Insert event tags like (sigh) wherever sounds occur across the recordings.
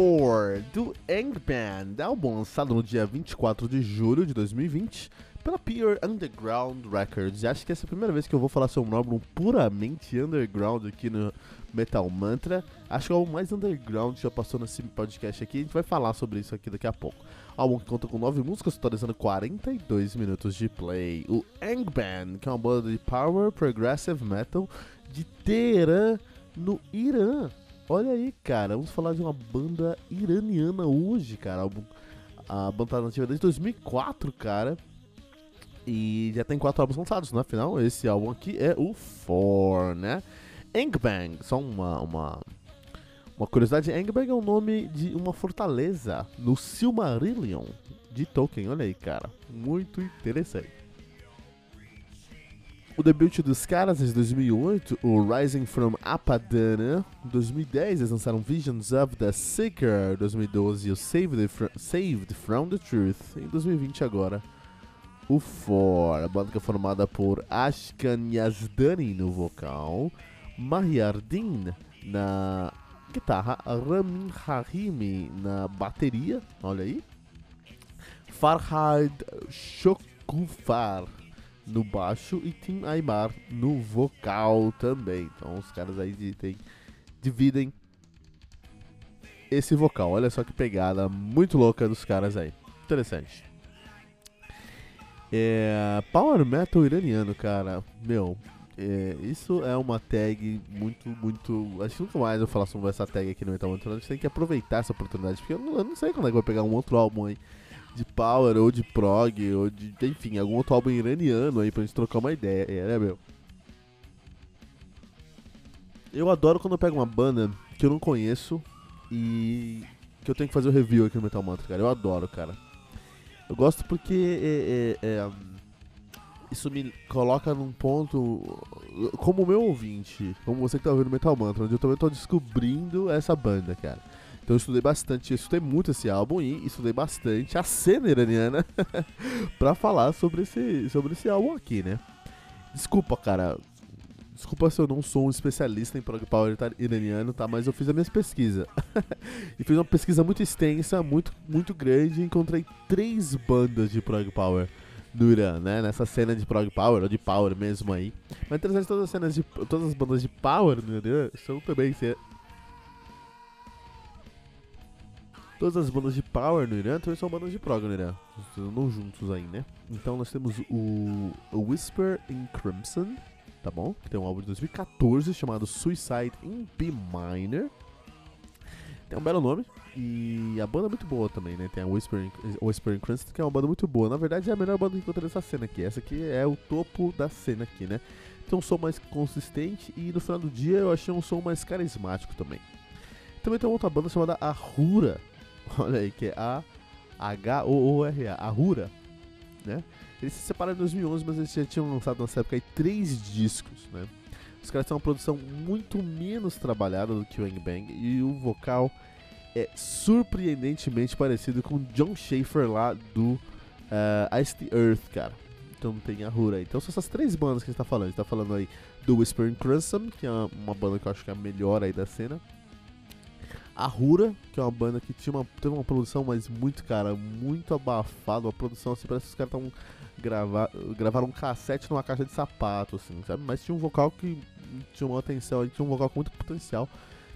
For do Angband, álbum lançado no dia 24 de julho de 2020 pela Pure Underground Records. E acho que essa é a primeira vez que eu vou falar sobre um álbum puramente underground aqui no Metal Mantra. Acho que é o mais underground que já passou nesse podcast aqui. A gente vai falar sobre isso aqui daqui a pouco. Álbum que conta com 9 músicas, totalizando 42 minutos de play. O Angband, que é uma banda de power progressive metal de Teherã, no Irã. Olha aí, cara, vamos falar de uma banda iraniana hoje, cara. A banda tá nativa desde 2004, cara. E já tem quatro álbuns lançados, né? Afinal, esse álbum aqui é o Four, né? Angbang, só uma, uma, uma curiosidade: Angbang é o nome de uma fortaleza no Silmarillion de Tolkien. Olha aí, cara, muito interessante. O debut dos caras é de 2008, o Rising from Apadana. Em 2010 eles lançaram Visions of the Seeker. Em 2012 o Saved, Fr Saved from the Truth. Em 2020 agora o For. A banda que é formada por Ashkan Yazdani no vocal, Mahyardin na guitarra, Ramin Harimi na bateria, olha aí, Farhad Shokufar no baixo e Tim Aymar no vocal também. Então os caras aí tem, dividem esse vocal. Olha só que pegada muito louca dos caras aí. Interessante. É, power metal iraniano, cara. Meu, é, isso é uma tag muito, muito. Acho que nunca mais eu falar sobre essa tag aqui no Metal Mantra. A gente tem que aproveitar essa oportunidade, porque eu não, eu não sei quando é que vai pegar um outro álbum aí de power ou de prog ou de, enfim, algum outro álbum iraniano aí pra gente trocar uma ideia, é, né, meu? Eu adoro quando eu pego uma banda que eu não conheço e que eu tenho que fazer o review aqui no Metal Mantra, cara. Eu adoro, cara. Eu gosto porque é, é, é, isso me coloca num ponto como meu ouvinte, como você que tá ouvindo Metal Mantra, onde eu também tô descobrindo essa banda, cara. Então eu estudei bastante, eu estudei muito esse álbum e estudei bastante a cena iraniana (laughs) pra falar sobre esse, sobre esse álbum aqui, né? Desculpa, cara. Desculpa se eu não sou um especialista em prog power iraniano, tá? Mas eu fiz a minha pesquisa. (laughs) e fiz uma pesquisa muito extensa, muito, muito grande. E encontrei três bandas de prog power no Irã, né? Nessa cena de prog power, ou de power mesmo aí. Mas interessante, todas as cenas de. Todas as bandas de power no Irã são também Todas as bandas de power no Irã também são bandas de prog no Irã. Não juntos aí, né? Então nós temos o, Whisper in Crimson, tá bom? Que tem um álbum de 2014 chamado Suicide in B Minor. Tem um belo nome. E a banda é muito boa também, né? Tem a Whisper in, Whisper in Crimson, que é uma banda muito boa. Na verdade é a melhor banda que encontrei nessa cena aqui. Essa aqui é o topo da cena aqui, né? Tem um som mais consistente e no final do dia eu achei um som mais carismático também. Também tem outra banda chamada Ahura, (laughs) olha aí, que é a H-O-O-R-A, Ahura, né? Eles se separaram em 2011, mas eles já tinham lançado nessa época aí três discos, né? Os caras têm uma produção muito menos trabalhada do que o Bang e o vocal é surpreendentemente parecido com John Schaefer lá do uh, Ice the Earth, cara. Então tem a Ahura. Então são essas três bandas que a gente tá falando. A gente tá falando aí do Whispering Crimson, que é uma banda que eu acho que é a melhor aí da cena a Rura, que é uma banda que tinha uma, teve uma produção, mas muito, cara, muito abafada. Uma produção assim, parece que os caras estavam gravar, gravaram um cassete numa caixa de sapato, assim, sabe? Mas tinha um vocal que tinha uma atenção, tinha um vocal com muito potencial.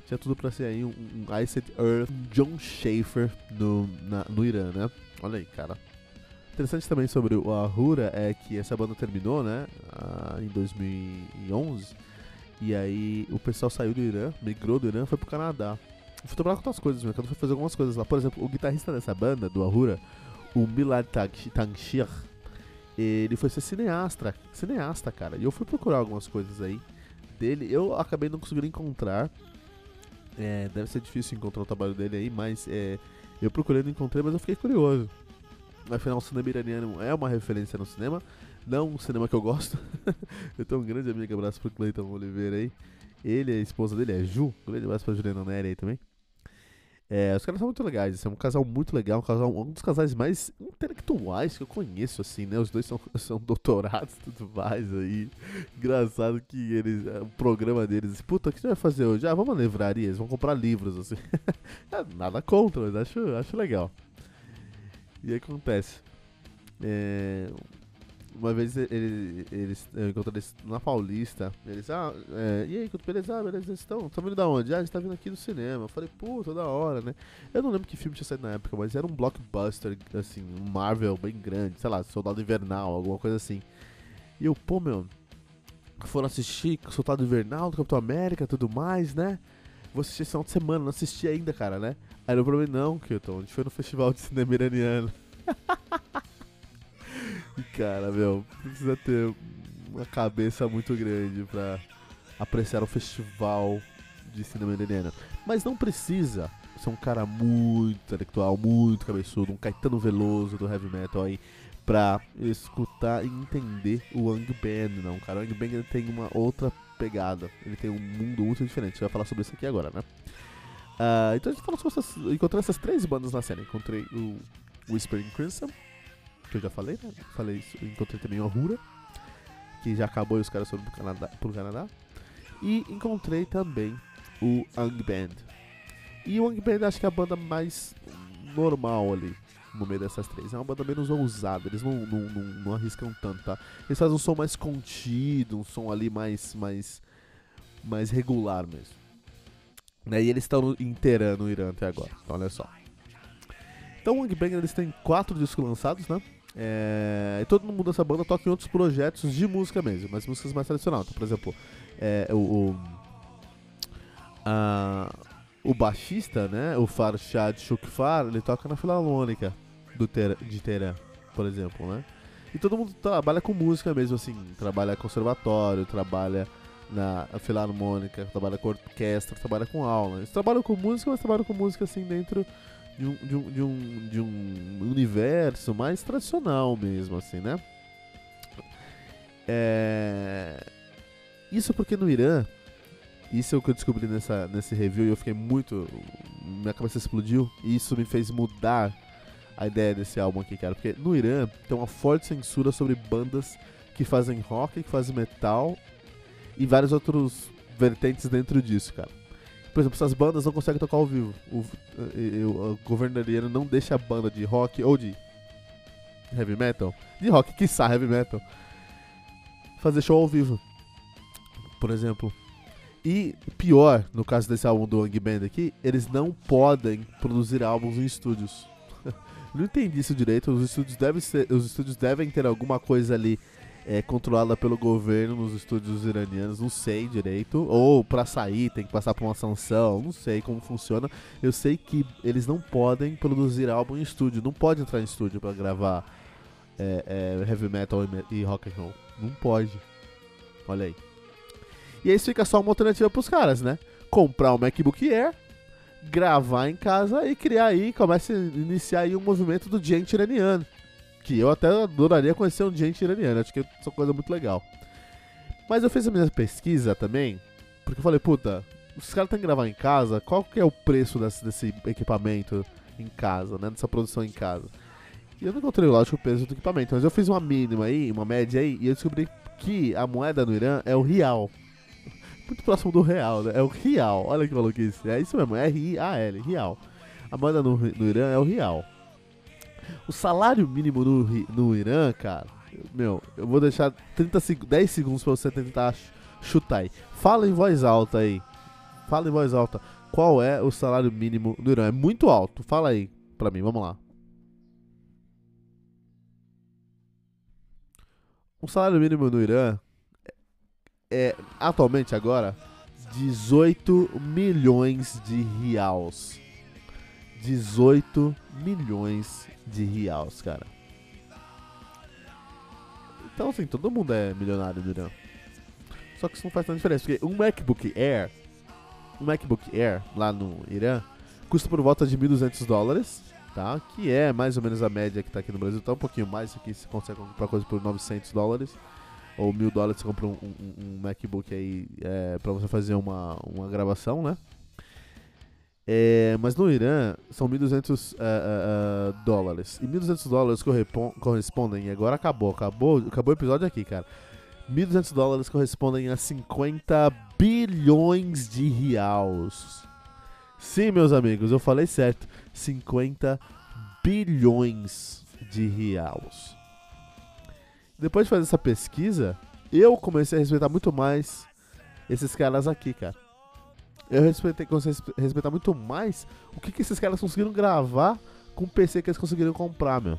Tinha tudo pra ser aí um, um Iced Earth, John Schaefer no, na, no Irã, né? Olha aí, cara. Interessante também sobre o Ahura é que essa banda terminou, né? Ah, em 2011. E aí o pessoal saiu do Irã, migrou do Irã foi pro Canadá fui trabalhar com outras coisas, meu. Eu fui fazer algumas coisas lá. Por exemplo, o guitarrista dessa banda, do Ahura, o Milad Tangshir, ele foi ser cineasta, cineasta, cara. E eu fui procurar algumas coisas aí dele. Eu acabei não conseguindo encontrar. É, deve ser difícil encontrar o trabalho dele aí, mas é, Eu procurei, não encontrei, mas eu fiquei curioso. Afinal, o cinema iraniano é uma referência no cinema, não um cinema que eu gosto. (laughs) eu tenho um grande amigo, abraço pro Cleiton Oliveira aí. Ele e a esposa dele é Ju, um grande abraço pra Juliana Nery aí também. É, os caras são muito legais, é um casal muito legal, um, casal, um dos casais mais intelectuais que eu conheço, assim, né? Os dois são, (laughs) são doutorados e tudo mais aí. Engraçado que eles, é, o programa deles, puta, o que você vai fazer hoje? Ah, vamos à livraria, eles vão comprar livros, assim. (laughs) É, nada contra, mas acho, acho legal. E acontece. É, uma vez eles, eles, eu encontrei eles na Paulista. Eles, ah, é, e aí, beleza? Ah, beleza, eles estão? Vindo da onde? Ah, eles estão vindo aqui do cinema. Eu falei, puta, da hora, né? Eu não lembro que filme tinha saído na época, mas era um blockbuster, assim, um Marvel bem grande, sei lá, Soldado Invernal, alguma coisa assim. E eu, pô, meu, foram assistir Soldado Invernal Capitão América tudo mais, né? Vou assistir esse final de semana, não assisti ainda, cara, né? Aí eu falei, não, Kilton, a gente foi no festival de cinema iraniano. (laughs) Cara, meu, precisa ter uma cabeça muito grande pra apreciar um festival de cinema iraniano. Mas não precisa ser um cara muito intelectual, muito cabeçudo, um Caetano Veloso do heavy metal aí, pra escutar e entender o Wang Band, não, cara. O Wang Band tem uma outra pegada, ele tem um mundo muito diferente. A gente vai falar sobre isso aqui agora, né? Uh, então a gente falou sobre essas. Encontrei essas três bandas na cena. Encontrei o Whispering Crimson, que eu já falei, né? Falei isso. Encontrei também o Ahura, que já acabou e os caras foram pro Canadá, pro Canadá. E encontrei também o Ang Band. E o Ang Band acho que é a banda mais normal ali no meio dessas três. É uma banda menos ousada, eles não, não, não, não, arriscam tanto, tá? Eles fazem um som mais contido, um som ali mais, mais, mais regular mesmo. Né? E eles estão inteirando o Irã até agora, então olha só. Então o Wang Bang eles têm quatro discos lançados, né? É, e todo mundo dessa banda toca em outros projetos de música mesmo, mas músicas mais tradicionais. Então, por exemplo, é, o, o, a, o baixista, né, o Farshad Shukfar, ele toca na Filarmônica do Ter, de Teherã, por exemplo, né? E todo mundo trabalha com música mesmo, assim, trabalha conservatório, trabalha na Filarmônica, trabalha com orquestra, trabalha com aula. Eles trabalham com música, mas trabalham com música assim dentro de um, de um, de um, de um universo mais tradicional mesmo, assim, né? É... Isso porque no Irã, isso é o que eu descobri nessa, nesse review e eu fiquei muito. Minha cabeça explodiu e isso me fez mudar a ideia desse álbum aqui, cara. Porque no Irã tem uma forte censura sobre bandas que fazem rock, que fazem metal e vários outros vertentes dentro disso, cara. Por exemplo, essas bandas não conseguem tocar ao vivo. O, o, o governo não deixa a banda de rock ou de heavy metal, de rock, quiçá heavy metal, fazer show ao vivo. Por exemplo. E pior, no caso desse álbum do Wang Band aqui, eles não podem produzir álbuns em estúdios. (laughs) não entendi isso direito. Os estúdios devem, ser, os estúdios devem ter alguma coisa ali é controlada pelo governo nos estúdios iranianos, não sei direito. Ou para sair tem que passar por uma sanção, não sei como funciona. Eu sei que eles não podem produzir álbum em estúdio, não pode entrar em estúdio para gravar é, é, heavy metal e rock and roll, não pode. Olha aí. E aí fica só uma alternativa pros caras, né? Comprar um MacBook Air, gravar em casa e criar aí, começa a iniciar aí um movimento do gente iraniano eu até adoraria conhecer um gente iraniano, acho que é uma coisa muito legal. Mas eu fiz a minha pesquisa também, porque eu falei, puta, os caras têm que gravar em casa, qual que é o preço desse, desse equipamento em casa, né, dessa produção em casa? E eu não encontrei, lógico, o preço do equipamento, mas eu fiz uma mínima aí, uma média aí, e eu descobri que a moeda no Irã é o real. (laughs) Muito próximo do real, né? É o real. Olha que maluquice. É isso mesmo, R-I-A-L, real. A moeda no, no Irã é o real. O salário mínimo no, no Irã, cara, meu, eu vou deixar 30 10 segundos pra você tentar chutar aí. Fala em voz alta aí. Fala em voz alta. Qual é o salário mínimo no Irã? É muito alto. Fala aí pra mim, vamos lá. O salário mínimo no Irã é atualmente agora 18 milhões de reais. 18 milhões de reais, cara. Então, assim, todo mundo é milionário Irã. Só que isso não faz tanta diferença, porque um MacBook Air, um MacBook Air lá no Irã, Custa por volta de 1.200 dólares, tá? Que é mais ou menos a média que tá aqui no Brasil. Tá um pouquinho mais, aqui você consegue comprar coisa por 900 dólares. Ou mil dólares você compra um, um, um MacBook aí é, para você fazer uma, uma gravação, né? É, mas no Irã são 1.200 uh, uh, uh, dólares. E 1.200 dólares correspondem. Agora acabou, acabou, acabou o episódio aqui, cara. 1.200 dólares correspondem a 50 bilhões de reais. Sim, meus amigos, eu falei certo. 50 bilhões de reais. Depois de fazer essa pesquisa, eu comecei a respeitar muito mais esses caras aqui, cara. Eu respeitei, respeitar muito mais o que, que esses caras conseguiram gravar com o PC que eles conseguiram comprar, meu.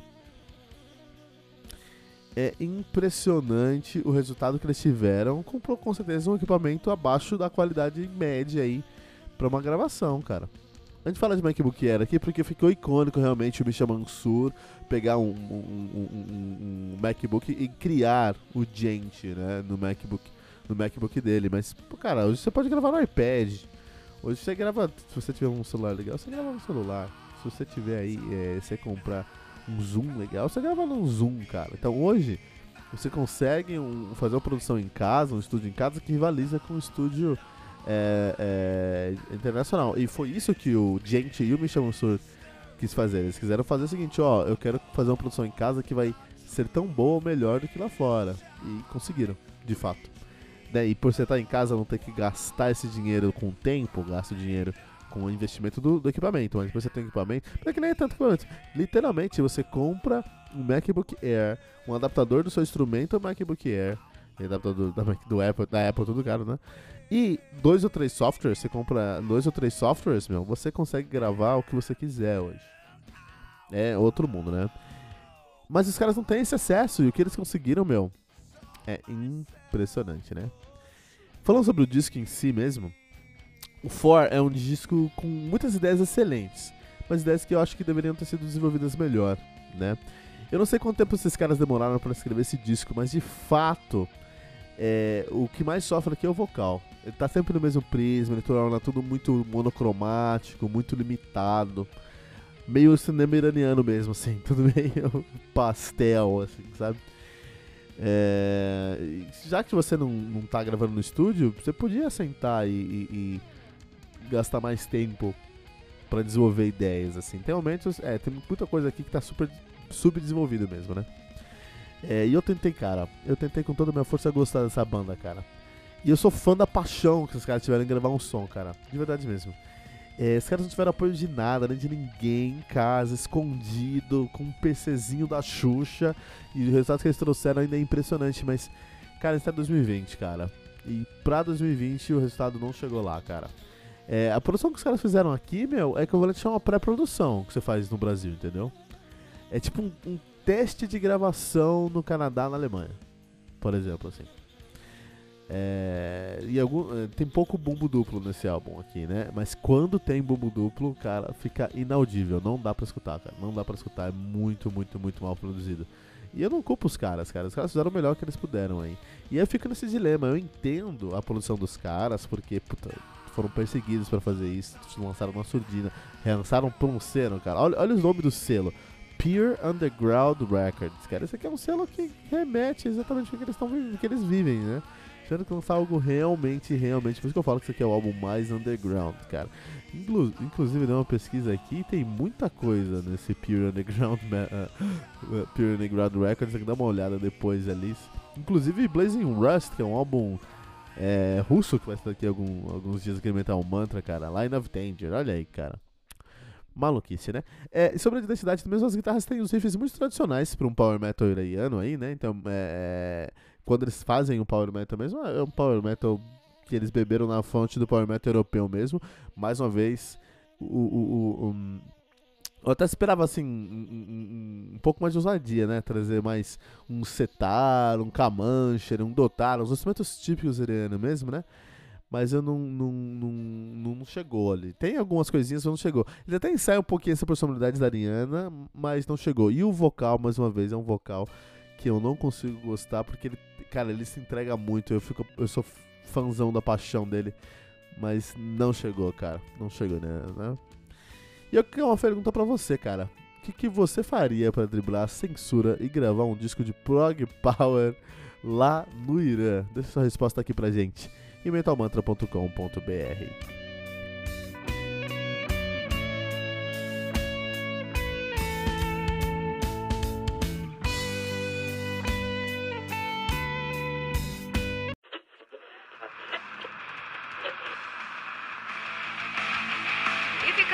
É impressionante o resultado que eles tiveram. Comprou com certeza um equipamento abaixo da qualidade média aí para uma gravação, cara. A gente fala de MacBook Air aqui porque ficou icônico realmente o Misha Mansur pegar um, um, um, um, MacBook e criar o Gente, né, no MacBook, no MacBook dele. Mas, pô, cara, hoje você pode gravar no iPad. Hoje você grava, se você tiver um celular legal, você grava no celular. Se você tiver aí, é, você comprar um Zoom legal, você grava num Zoom, cara. Então hoje você consegue um, fazer uma produção em casa, um estúdio em casa que rivaliza com um estúdio é, é, internacional. E foi isso que o Gente e o Michel Mansur quis fazer. Eles quiseram fazer o seguinte, ó, eu quero fazer uma produção em casa que vai ser tão boa ou melhor do que lá fora. E conseguiram, de fato. Né? E por você estar em casa não ter que gastar esse dinheiro com tempo, gasta o dinheiro com o investimento do, do, equipamento. Mas depois você tem equipamento, não é que nem é tanto equipamento. Literalmente, você compra um MacBook Air, um adaptador do seu instrumento MacBook Air, adaptador da, do Apple, da Apple, tudo caro, né? E dois ou três softwares, você compra dois ou três softwares, meu, você consegue gravar o que você quiser hoje. É outro mundo, né? Mas os caras não têm esse acesso e o que eles conseguiram, meu, é impressionante, né? Falando sobre o disco em si mesmo, o For é um disco com muitas ideias excelentes, mas ideias que eu acho que deveriam ter sido desenvolvidas melhor, né? Eu não sei quanto tempo esses caras demoraram para escrever esse disco, mas de fato, é, o que mais sofre aqui é o vocal. Ele tá sempre no mesmo prisma, ele torna tudo muito monocromático, muito limitado. Meio cinema iraniano mesmo, assim, (laughs) tudo meio pastel, assim, sabe? É, já que você não, não tá gravando no estúdio, você podia sentar e, e, e gastar mais tempo para desenvolver ideias, assim. Tem momentos, é, tem muita coisa aqui que tá super subdesenvolvido mesmo, né? É, e eu tentei, cara, eu tentei com toda a minha força gostar dessa banda, cara. E eu sou fã da paixão que os caras tiveram em gravar um som, cara. De verdade mesmo. É, os caras não tiveram apoio de nada, nem de ninguém em casa, escondido, com um PCzinho da Xuxa. E o resultado que eles trouxeram ainda é impressionante, mas, cara, isso é 2020, cara. E pra 2020 o resultado não chegou lá, cara. É, a produção que os caras fizeram aqui, meu, é equivalente a uma pré-produção que você faz no Brasil, entendeu? É tipo um, um teste de gravação no Canadá, na Alemanha, por exemplo, assim. É, e algum, é, tem pouco bumbo duplo nesse álbum aqui, né? Mas quando tem bumbo duplo, cara, fica inaudível. Não dá pra escutar, cara. Não dá pra escutar. É muito, muito, muito mal produzido. E eu não culpo os caras, cara. Os caras fizeram o melhor que eles puderam aí. E aí fica nesse dilema. Eu entendo a produção dos caras, porque, puta, foram perseguidos para fazer isso. Lançaram uma surdina. Lançaram por um selo, cara. Olha, olha os nomes do selo. Pure Underground Records, cara. Esse aqui é um selo que remete exatamente ao que eles, tão, que eles vivem, né? Tiveram que lançar algo realmente, realmente. Por isso que eu falo que esse aqui é o álbum mais underground, cara. Inclu inclusive, deu uma pesquisa aqui tem muita coisa nesse Pure Underground, uh, Pure Underground Records. Dá uma olhada depois ali. Inclusive, Blazing Rust, que é um álbum é, russo que vai estar aqui algum, alguns dias aqui no Metal Mantra, cara. Line of Danger, olha aí, cara. Maluquice, né? É, sobre a identidade, mesmo as guitarras têm os riffs muito tradicionais para um power metal iraniano aí, né? Então, é, quando eles fazem o Power Metal mesmo, é um Power Metal que eles beberam na fonte do Power Metal europeu mesmo. Mais uma vez, o, o, o um, eu até esperava assim um, um, um, pouco mais de ousadia, né? Trazer mais um setar, um camancher, um dotar, os instrumentos típicos iranianos mesmo, né? Mas eu não, não, não, não chegou ali. Tem algumas coisinhas, mas não chegou. Ele até ensaia um pouquinho essa personalidade da Ariana, mas não chegou. E o vocal, mais uma vez, é um vocal que eu não consigo gostar porque ele, cara, ele se entrega muito. Eu fico, eu sou fãzão da paixão dele, mas não chegou, cara, não chegou, né? né? E eu quero uma pergunta para você, cara. O que, que você faria para driblar a censura e gravar um disco de prog power lá no Irã? Deixa sua resposta aqui pra gente em mentalmantra.com.br.